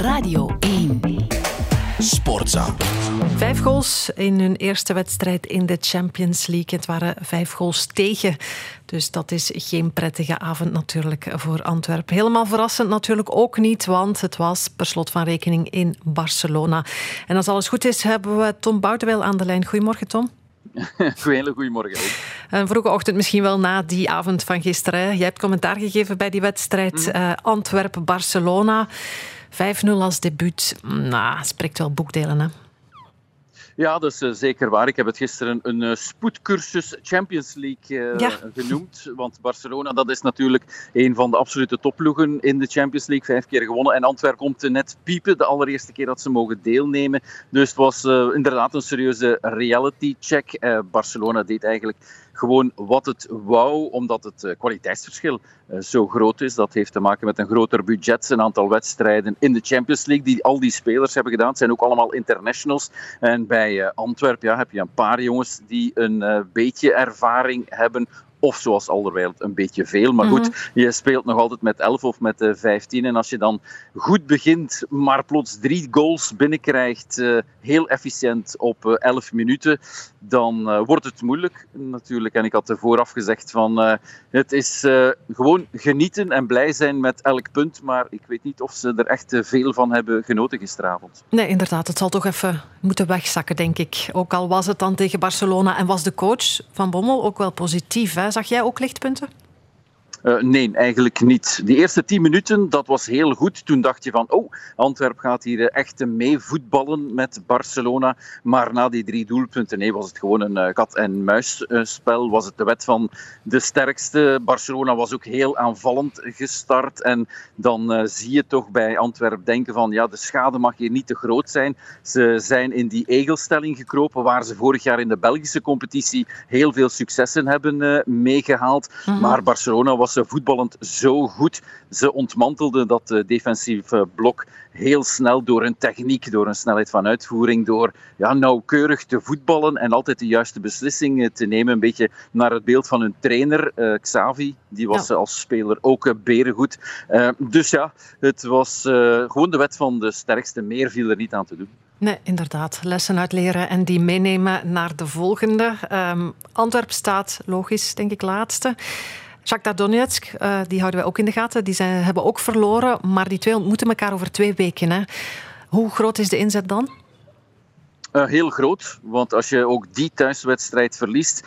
Radio 1. Sportza. Vijf goals in hun eerste wedstrijd in de Champions League. Het waren vijf goals tegen. Dus dat is geen prettige avond natuurlijk voor Antwerpen. Helemaal verrassend natuurlijk ook niet, want het was per slot van rekening in Barcelona. En als alles goed is, hebben we Tom Boutewil aan de lijn. Goedemorgen, Tom. Hele goedemorgen. Een vroege ochtend, misschien wel na die avond van gisteren. Jij hebt commentaar gegeven bij die wedstrijd Mhm. uh, Antwerpen-Barcelona. 5-0 als debuut. Nou, spreekt wel boekdelen, hè? Ja, dat is uh, zeker waar. Ik heb het gisteren een uh, spoedcursus Champions League uh, Ja. genoemd. Want Barcelona, dat is natuurlijk een van de absolute topploegen in de Champions League. Vijf keer gewonnen. En Antwerpen komt net piepen, de allereerste keer dat ze mogen deelnemen. Dus het was inderdaad een serieuze reality check. Barcelona deed eigenlijk gewoon wat het wou, omdat het kwaliteitsverschil zo groot is. Dat heeft te maken met een groter budget, een aantal wedstrijden in de Champions League die al die spelers hebben gedaan. Het zijn ook allemaal internationals. En bij uh, Antwerpen. Ja, heb je een paar jongens die een beetje ervaring hebben of zoals Alderweireld een beetje veel. Maar goed, mm-hmm. je speelt nog altijd met 11 of met uh, 15. En als je dan goed begint, maar plots drie goals binnenkrijgt, uh, heel efficiënt op uh, 11 minuten, dan uh, wordt het moeilijk natuurlijk. En ik had er vooraf gezegd van, uh, het is gewoon genieten en blij zijn met elk punt. Maar ik weet niet of ze er echt veel van hebben genoten gisteravond. Nee, inderdaad. Het zal toch even moeten wegzakken, denk ik. Ook al was het dan tegen Barcelona en was de coach van Bommel ook wel positief. Hè? Zag jij ook lichtpunten? Uh, nee, eigenlijk niet. Die eerste tien minuten, dat was heel goed. Toen dacht je van, oh, Antwerpen gaat hier echt mee voetballen met Barcelona. Maar na die drie doelpunten, nee, was het gewoon een uh, kat-en-muisspel. Was het de wet van de sterkste. Barcelona was ook heel aanvallend gestart. En dan zie je toch bij Antwerpen denken van, ja, de schade mag hier niet te groot zijn. Ze zijn in die egelstelling gekropen, waar ze vorig jaar in de Belgische competitie heel veel successen hebben meegehaald. Mm-hmm. Maar Barcelona was ze voetballend zo goed. Ze ontmantelden dat uh, defensieve blok heel snel door hun techniek, door hun snelheid van uitvoering, door ja, nauwkeurig te voetballen en altijd de juiste beslissingen te nemen. Een beetje naar het beeld van hun trainer, uh, Xavi. Die was ja. als speler ook uh, berengoed. dus ja, het was gewoon de wet van de sterkste. Meer viel er niet aan te doen. Nee, inderdaad. Lessen uitleren en die meenemen naar de volgende. Um, Antwerp staat, logisch, denk ik, laatste. Shakhtar Donetsk, uh, die houden wij ook in de gaten. Die zijn, hebben ook verloren, maar die twee ontmoeten elkaar over twee weken. Hè. Hoe groot is de inzet dan? Uh, heel groot, want als je ook die thuiswedstrijd verliest,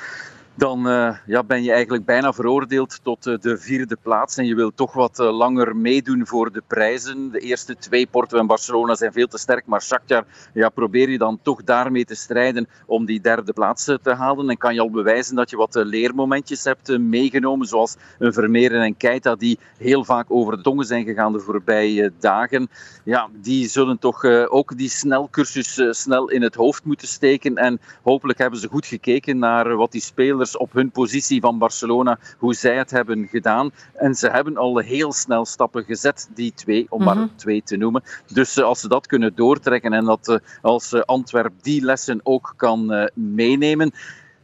dan uh, ja, ben je eigenlijk bijna veroordeeld tot uh, de vierde plaats. En je wil toch wat uh, langer meedoen voor de prijzen. De eerste twee, Porto en Barcelona, zijn veel te sterk. Maar Shakhtar, ja, probeer je dan toch daarmee te strijden om die derde plaats te halen. En kan je al bewijzen dat je wat leermomentjes hebt meegenomen. Zoals een Vermeeren en Keita, die heel vaak over de tongen zijn gegaan de voorbije dagen. Ja, die zullen toch ook die snelcursus snel in het hoofd moeten steken. En hopelijk hebben ze goed gekeken naar wat die spelers op hun positie van Barcelona, hoe zij het hebben gedaan. En ze hebben al heel snel stappen gezet, die twee, om maar twee te noemen. Dus als ze dat kunnen doortrekken en dat als Antwerp die lessen ook kan meenemen,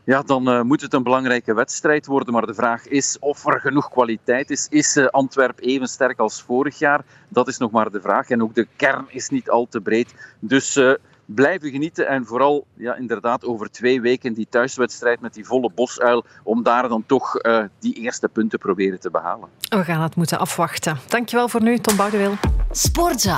ja, dan uh, moet het een belangrijke wedstrijd worden. Maar de vraag is of er genoeg kwaliteit is. Is uh, Antwerp even sterk als vorig jaar? Dat is nog maar de vraag. En ook de kern is niet al te breed. Dus uh, blijven genieten en vooral ja, inderdaad over twee weken die thuiswedstrijd met die volle bosuil, om daar dan toch uh, die eerste punten proberen te behalen. We gaan het moeten afwachten. Dankjewel voor nu, Tom Boudewil. Sportza.